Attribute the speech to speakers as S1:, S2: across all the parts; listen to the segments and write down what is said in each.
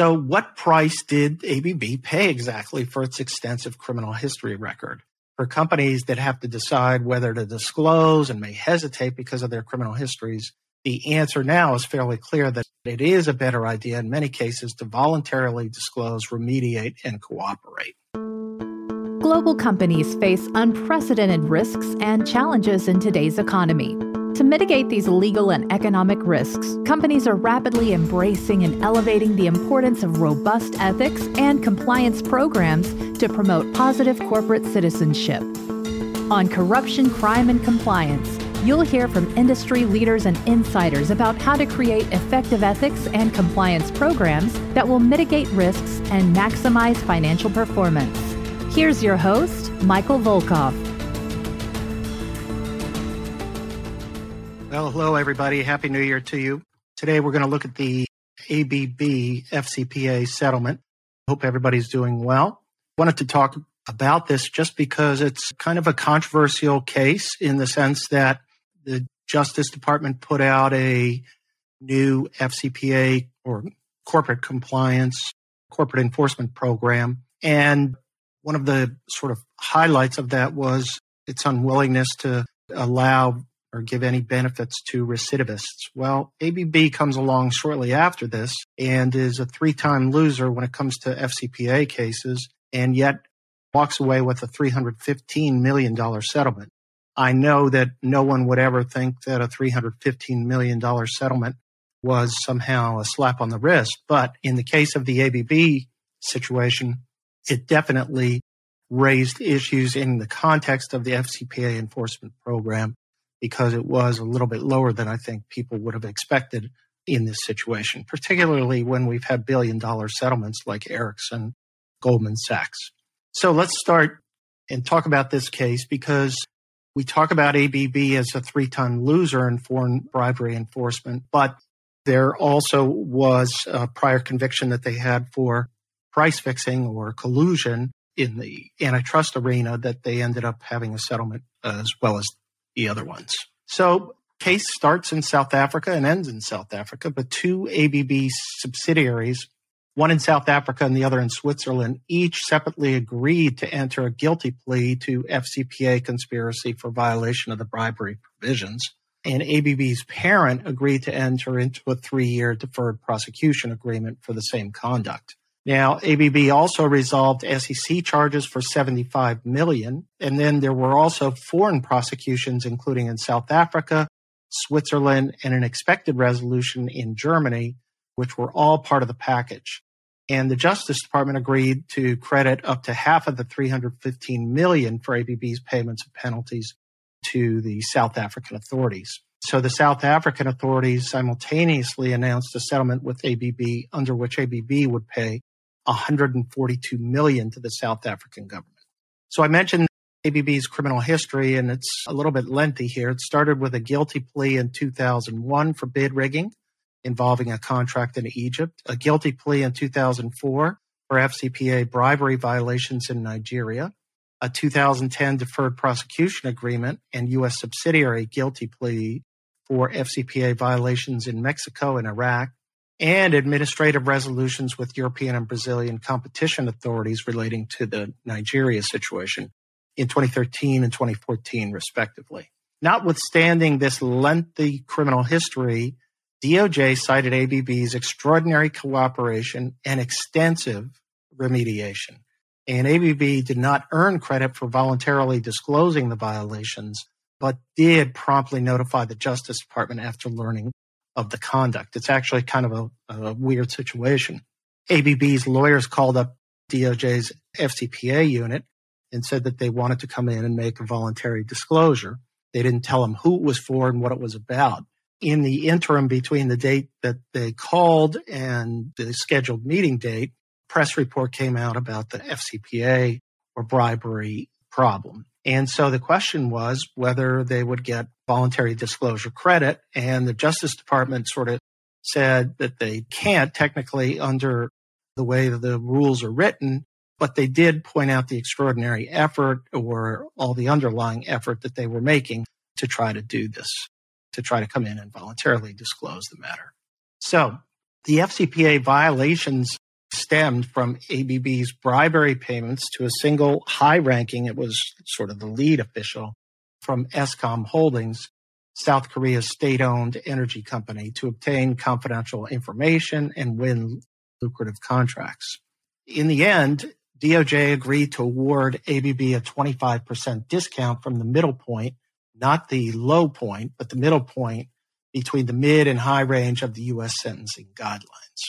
S1: So, what price did ABB pay exactly for its extensive criminal history record? For companies that have to decide whether to disclose and may hesitate because of their criminal histories, the answer now is fairly clear that it is a better idea in many cases to voluntarily disclose, remediate, and cooperate.
S2: Global companies face unprecedented risks and challenges in today's economy. To mitigate these legal and economic risks, companies are rapidly embracing and elevating the importance of robust ethics and compliance programs to promote positive corporate citizenship. On corruption, crime, and compliance, You'll hear from industry leaders and insiders about how to create effective ethics and compliance programs that will mitigate risks and maximize financial performance. Here's your host, Michael Volkov.
S1: Well, hello, everybody. Happy New Year to you. Today, we're going to look at the ABB FCPA settlement. Hope everybody's doing well. Wanted to talk about this just because it's kind of a controversial case in the sense that the Justice Department put out a new FCPA or corporate compliance, corporate enforcement program. And one of the sort of highlights of that was its unwillingness to allow or give any benefits to recidivists. Well, ABB comes along shortly after this and is a three time loser when it comes to FCPA cases, and yet walks away with a $315 million settlement. I know that no one would ever think that a $315 million settlement was somehow a slap on the wrist. But in the case of the ABB situation, it definitely raised issues in the context of the FCPA enforcement program because it was a little bit lower than I think people would have expected in this situation, particularly when we've had billion dollar settlements like Ericsson, Goldman Sachs. So let's start and talk about this case because we talk about ABB as a three time loser in foreign bribery enforcement, but there also was a prior conviction that they had for price fixing or collusion in the antitrust arena that they ended up having a settlement as well as the other ones. So case starts in South Africa and ends in South Africa, but two ABB subsidiaries one in South Africa and the other in Switzerland, each separately agreed to enter a guilty plea to FCPA conspiracy for violation of the bribery provisions. And ABB's parent agreed to enter into a three year deferred prosecution agreement for the same conduct. Now, ABB also resolved SEC charges for 75 million. And then there were also foreign prosecutions, including in South Africa, Switzerland, and an expected resolution in Germany, which were all part of the package. And the Justice Department agreed to credit up to half of the 315 million for ABB's payments of penalties to the South African authorities. So the South African authorities simultaneously announced a settlement with ABB under which ABB would pay 142 million to the South African government. So I mentioned ABB's criminal history and it's a little bit lengthy here. It started with a guilty plea in 2001 for bid rigging involving a contract in Egypt, a guilty plea in 2004 for FCPA bribery violations in Nigeria, a 2010 deferred prosecution agreement and U.S. subsidiary guilty plea for FCPA violations in Mexico and Iraq, and administrative resolutions with European and Brazilian competition authorities relating to the Nigeria situation in 2013 and 2014, respectively. Notwithstanding this lengthy criminal history, DOJ cited ABB's extraordinary cooperation and extensive remediation. And ABB did not earn credit for voluntarily disclosing the violations, but did promptly notify the Justice Department after learning of the conduct. It's actually kind of a, a weird situation. ABB's lawyers called up DOJ's FCPA unit and said that they wanted to come in and make a voluntary disclosure. They didn't tell them who it was for and what it was about in the interim between the date that they called and the scheduled meeting date, press report came out about the FCPA or bribery problem. And so the question was whether they would get voluntary disclosure credit. And the Justice Department sort of said that they can't technically under the way the rules are written, but they did point out the extraordinary effort or all the underlying effort that they were making to try to do this to try to come in and voluntarily disclose the matter. So the FCPA violations stemmed from ABB's bribery payments to a single high ranking, it was sort of the lead official from Eskom Holdings, South Korea's state owned energy company, to obtain confidential information and win lucrative contracts. In the end, DOJ agreed to award ABB a 25% discount from the middle point, not the low point, but the middle point between the mid and high range of the U.S. sentencing guidelines.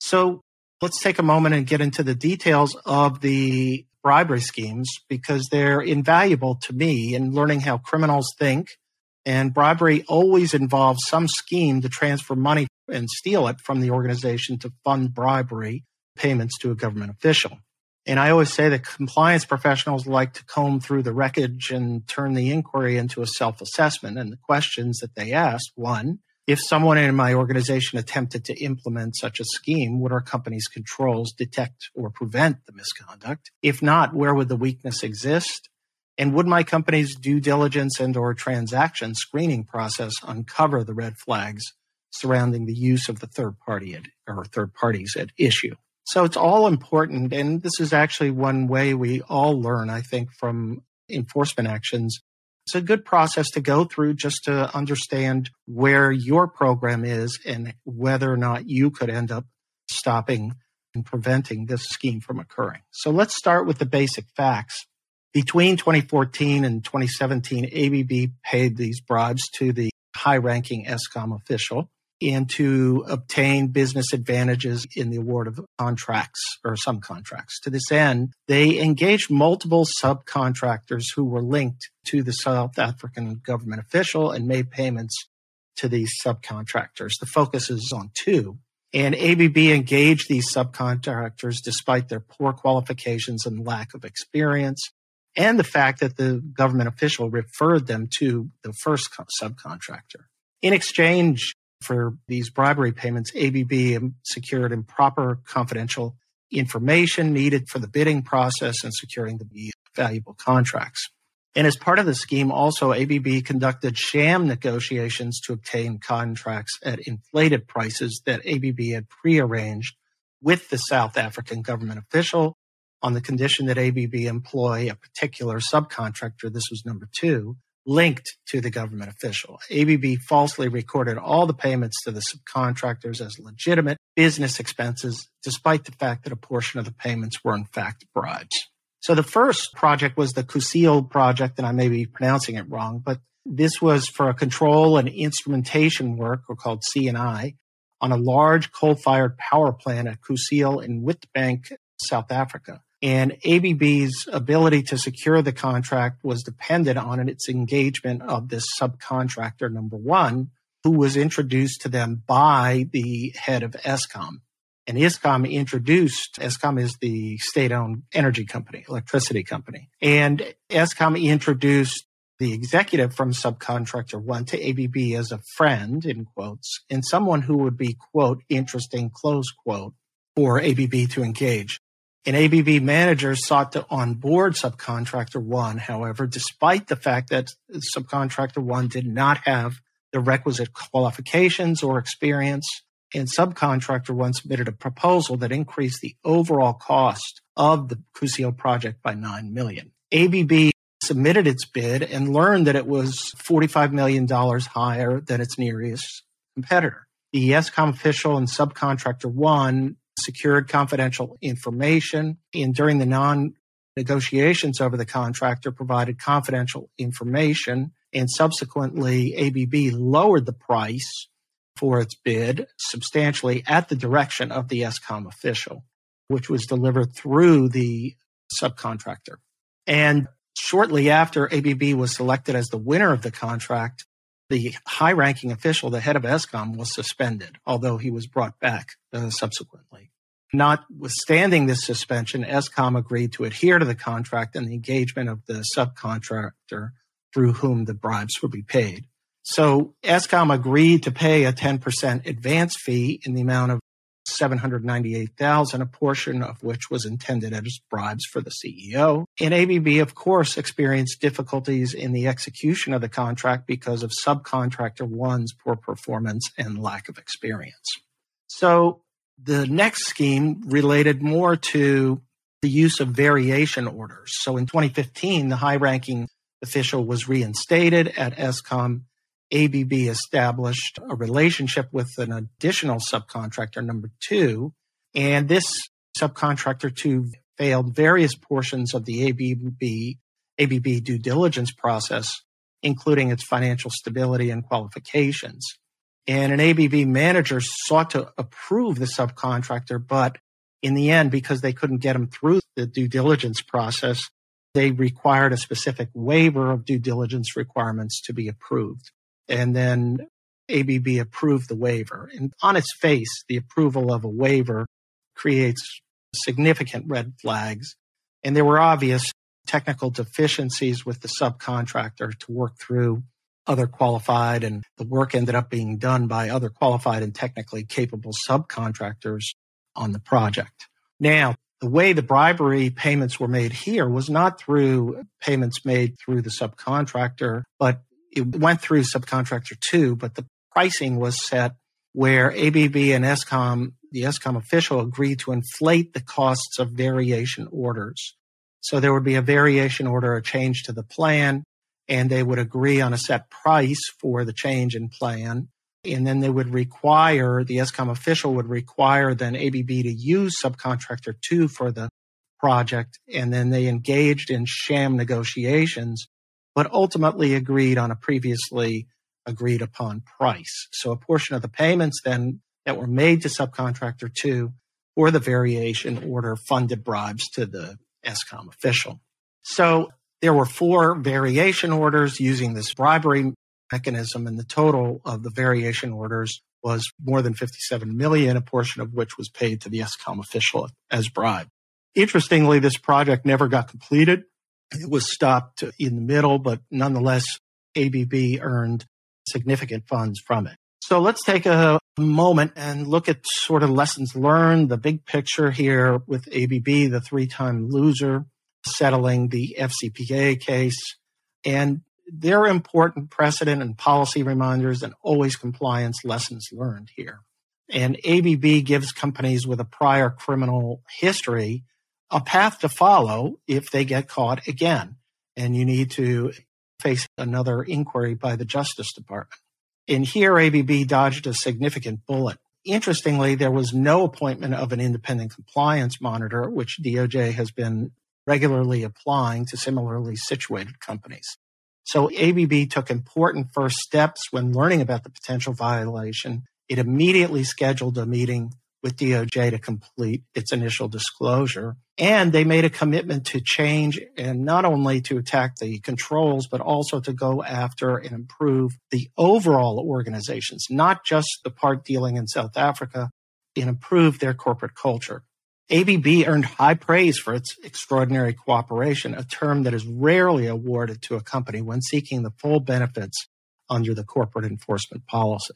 S1: So let's take a moment and get into the details of the bribery schemes because they're invaluable to me in learning how criminals think. And bribery always involves some scheme to transfer money and steal it from the organization to fund bribery payments to a government official. And I always say that compliance professionals like to comb through the wreckage and turn the inquiry into a self assessment. And the questions that they ask one, if someone in my organization attempted to implement such a scheme, would our company's controls detect or prevent the misconduct? If not, where would the weakness exist? And would my company's due diligence and or transaction screening process uncover the red flags surrounding the use of the third party at, or third parties at issue? So it's all important. And this is actually one way we all learn, I think, from enforcement actions it's a good process to go through just to understand where your program is and whether or not you could end up stopping and preventing this scheme from occurring. So let's start with the basic facts. Between 2014 and 2017, ABB paid these bribes to the high ranking Eskom official and to obtain business advantages in the award of contracts or some contracts. To this end, they engaged multiple subcontractors who were linked to the South African government official and made payments to these subcontractors. The focus is on two. And ABB engaged these subcontractors despite their poor qualifications and lack of experience, and the fact that the government official referred them to the first subcontractor. In exchange, for these bribery payments, ABB um, secured improper confidential information needed for the bidding process and securing the valuable contracts. And as part of the scheme, also ABB conducted sham negotiations to obtain contracts at inflated prices that ABB had prearranged with the South African government official on the condition that ABB employ a particular subcontractor. This was number two linked to the government official. ABB falsely recorded all the payments to the subcontractors as legitimate business expenses, despite the fact that a portion of the payments were in fact bribes. So the first project was the Kusile project, and I may be pronouncing it wrong, but this was for a control and instrumentation work, or called C&I, on a large coal-fired power plant at Kusile in Witbank, South Africa. And ABB's ability to secure the contract was dependent on its engagement of this subcontractor, number one, who was introduced to them by the head of Eskom. And Eskom introduced, Eskom is the state owned energy company, electricity company. And Eskom introduced the executive from subcontractor one to ABB as a friend, in quotes, and someone who would be, quote, interesting, close quote, for ABB to engage. An ABB manager sought to onboard subcontractor one, however, despite the fact that subcontractor one did not have the requisite qualifications or experience. And subcontractor one submitted a proposal that increased the overall cost of the Kusile project by 9 million. ABB submitted its bid and learned that it was $45 million higher than its nearest competitor. The Eskom official and subcontractor one secured confidential information. And during the non negotiations over the contractor provided confidential information and subsequently ABB lowered the price for its bid substantially at the direction of the Eskom official, which was delivered through the subcontractor. And shortly after ABB was selected as the winner of the contract, the high ranking official, the head of Eskom, was suspended, although he was brought back uh, subsequently. Notwithstanding this suspension, Eskom agreed to adhere to the contract and the engagement of the subcontractor through whom the bribes would be paid. So Eskom agreed to pay a 10% advance fee in the amount of 798,000, a portion of which was intended as bribes for the CEO. And ABB, of course, experienced difficulties in the execution of the contract because of subcontractor one's poor performance and lack of experience. So The next scheme related more to the use of variation orders. So in 2015, the high ranking official was reinstated at Eskom. ABB established a relationship with an additional subcontractor, number two, and this subcontractor two failed various portions of the ABB, ABB due diligence process, including its financial stability and qualifications. And an ABB manager sought to approve the subcontractor, but in the end, because they couldn't get him through the due diligence process, they required a specific waiver of due diligence requirements to be approved. And then ABB approved the waiver. And on its face, the approval of a waiver creates significant red flags. And there were obvious technical deficiencies with the subcontractor to work through other qualified, and the work ended up being done by other qualified and technically capable subcontractors on the project. Now, the way the bribery payments were made here was not through payments made through the subcontractor, but it went through subcontractor two, but the pricing was set where ABB and Eskom, the Eskom official agreed to inflate the costs of variation orders. So there would be a variation order, a change to the plan, and they would agree on a set price for the change in plan. And then they would require, the Eskom official would require then ABB to use subcontractor two for the project. And then they engaged in sham negotiations, but ultimately agreed on a previously agreed upon price. So a portion of the payments then that were made to subcontractor two for the variation order funded bribes to the Eskom official. So there were four variation orders using this bribery mechanism, and the total of the variation orders was more than 57 million, a portion of which was paid to the Eskom official as bribe. Interestingly, this project never got completed. It was stopped in the middle, but nonetheless, ABB earned significant funds from it. So let's take a moment and look at sort of lessons learned, the big picture here with ABB, the three time loser, settling the FCPA case. And they're important precedent and policy reminders and always compliance lessons learned here. And ABB gives companies with a prior criminal history a path to follow if they get caught again. And you need to face another inquiry by the Justice Department. In here, ABB dodged a significant bullet. Interestingly, there was no appointment of an independent compliance monitor, which DOJ has been regularly applying to similarly situated companies. So ABB took important first steps when learning about the potential violation. It immediately scheduled a meeting with DOJ to complete its initial disclosure. And they made a commitment to change and not only to attack the controls, but also to go after and improve the overall organizations, not just the part dealing in South Africa, and improve their corporate culture. ABB earned high praise for its extraordinary cooperation, a term that is rarely awarded to a company when seeking the full benefits under the corporate enforcement policy.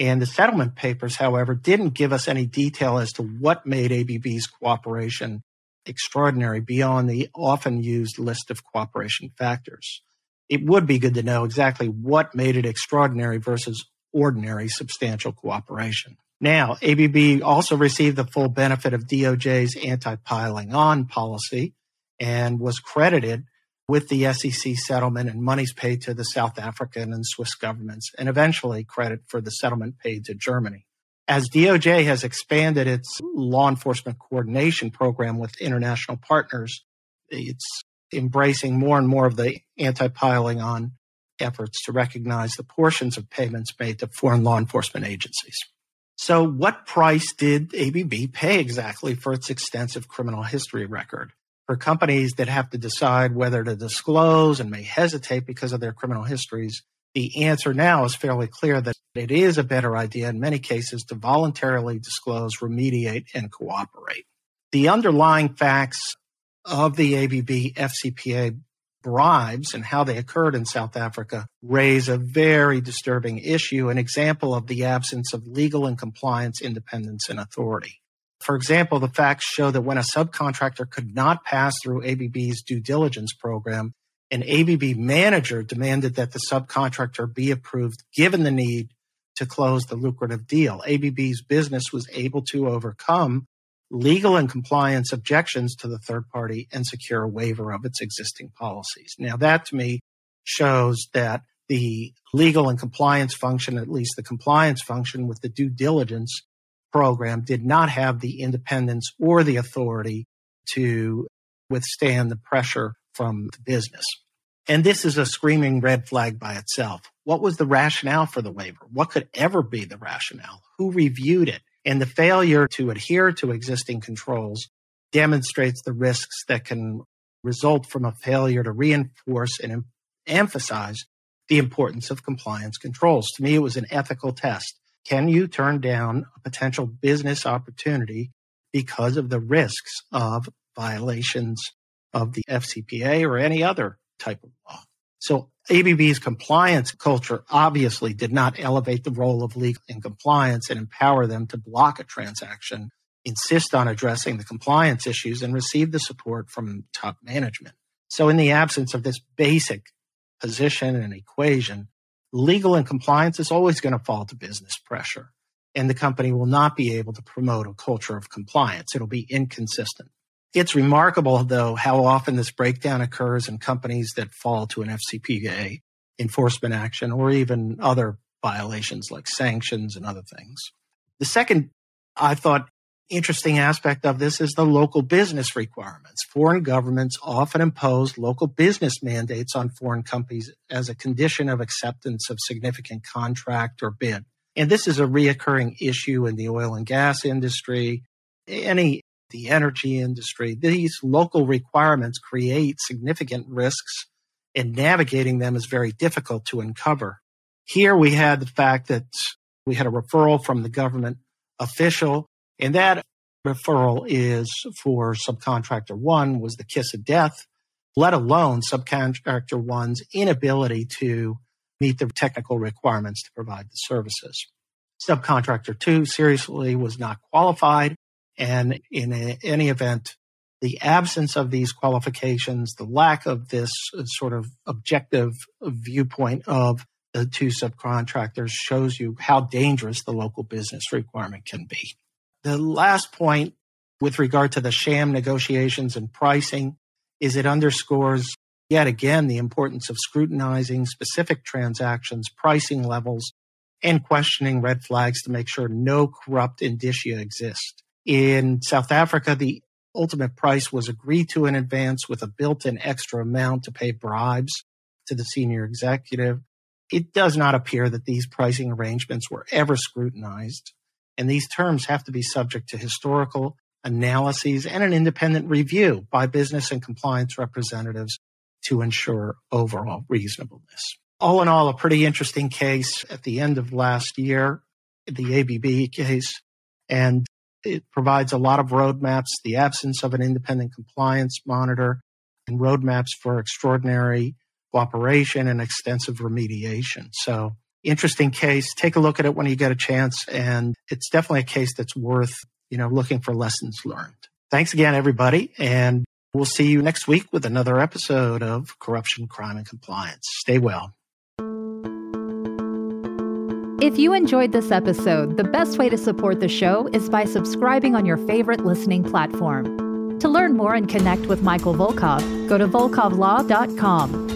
S1: And the settlement papers, however, didn't give us any detail as to what made ABB's cooperation extraordinary beyond the often used list of cooperation factors. It would be good to know exactly what made it extraordinary versus ordinary substantial cooperation. Now, ABB also received the full benefit of DOJ's anti piling on policy and was credited with the SEC settlement and monies paid to the South African and Swiss governments, and eventually credit for the settlement paid to Germany. As DOJ has expanded its law enforcement coordination program with international partners, it's embracing more and more of the anti piling on efforts to recognize the portions of payments made to foreign law enforcement agencies. So, what price did ABB pay exactly for its extensive criminal history record? For companies that have to decide whether to disclose and may hesitate because of their criminal histories, the answer now is fairly clear that it is a better idea in many cases to voluntarily disclose, remediate, and cooperate. The underlying facts of the ABB FCPA bribes and how they occurred in South Africa raise a very disturbing issue, an example of the absence of legal and compliance independence and authority. For example, the facts show that when a subcontractor could not pass through ABB's due diligence program, an ABB manager demanded that the subcontractor be approved given the need to close the lucrative deal. ABB's business was able to overcome legal and compliance objections to the third party and secure a waiver of its existing policies. Now, that to me shows that the legal and compliance function, at least the compliance function with the due diligence program, did not have the independence or the authority to withstand the pressure from the business. And this is a screaming red flag by itself. What was the rationale for the waiver? What could ever be the rationale? Who reviewed it? And the failure to adhere to existing controls demonstrates the risks that can result from a failure to reinforce and em- emphasize the importance of compliance controls. To me, it was an ethical test. Can you turn down a potential business opportunity because of the risks of violations of the FCPA or any other type of law? So ABB's compliance culture obviously did not elevate the role of legal and compliance and empower them to block a transaction, insist on addressing the compliance issues, and receive the support from top management. So, in the absence of this basic position and equation, legal and compliance is always going to fall to business pressure, and the company will not be able to promote a culture of compliance. It'll be inconsistent. It's remarkable, though, how often this breakdown occurs in companies that fall to an FCPA enforcement action or even other violations like sanctions and other things. The second, I thought, interesting aspect of this is the local business requirements. Foreign governments often impose local business mandates on foreign companies as a condition of acceptance of significant contract or bid. And this is a reoccurring issue in the oil and gas industry, any the energy industry. These local requirements create significant risks, and navigating them is very difficult to uncover. Here we had the fact that we had a referral from the government official, and that referral is for subcontractor one was the kiss of death, let alone subcontractor one's inability to meet the technical requirements to provide the services. Subcontractor two seriously was not qualified and in a, any event, the absence of these qualifications, the lack of this uh, sort of objective viewpoint of the two subcontractors shows you how dangerous the local business requirement can be. The last point with regard to the sham negotiations and pricing is it underscores yet again the importance of scrutinizing specific transactions, pricing levels, and questioning red flags to make sure no corrupt indicia exist. In South Africa, the ultimate price was agreed to in advance with a built in extra amount to pay bribes to the senior executive. It does not appear that these pricing arrangements were ever scrutinized, and these terms have to be subject to historical analyses and an independent review by business and compliance representatives to ensure overall reasonableness. All in all, a pretty interesting case at the end of last year, the ABB case. And it provides a lot of roadmaps, the absence of an independent compliance monitor, and roadmaps for extraordinary cooperation and extensive remediation. So, interesting case. Take a look at it when you get a chance, and it's definitely a case that's worth you know looking for lessons learned. Thanks again, everybody, and we'll see you next week with another episode of Corruption, Crime, and Compliance. Stay well.
S2: If you enjoyed this episode, the best way to support the show is by subscribing on your favorite listening platform. To learn more and connect with Michael Volkov, go to volkovlaw.com.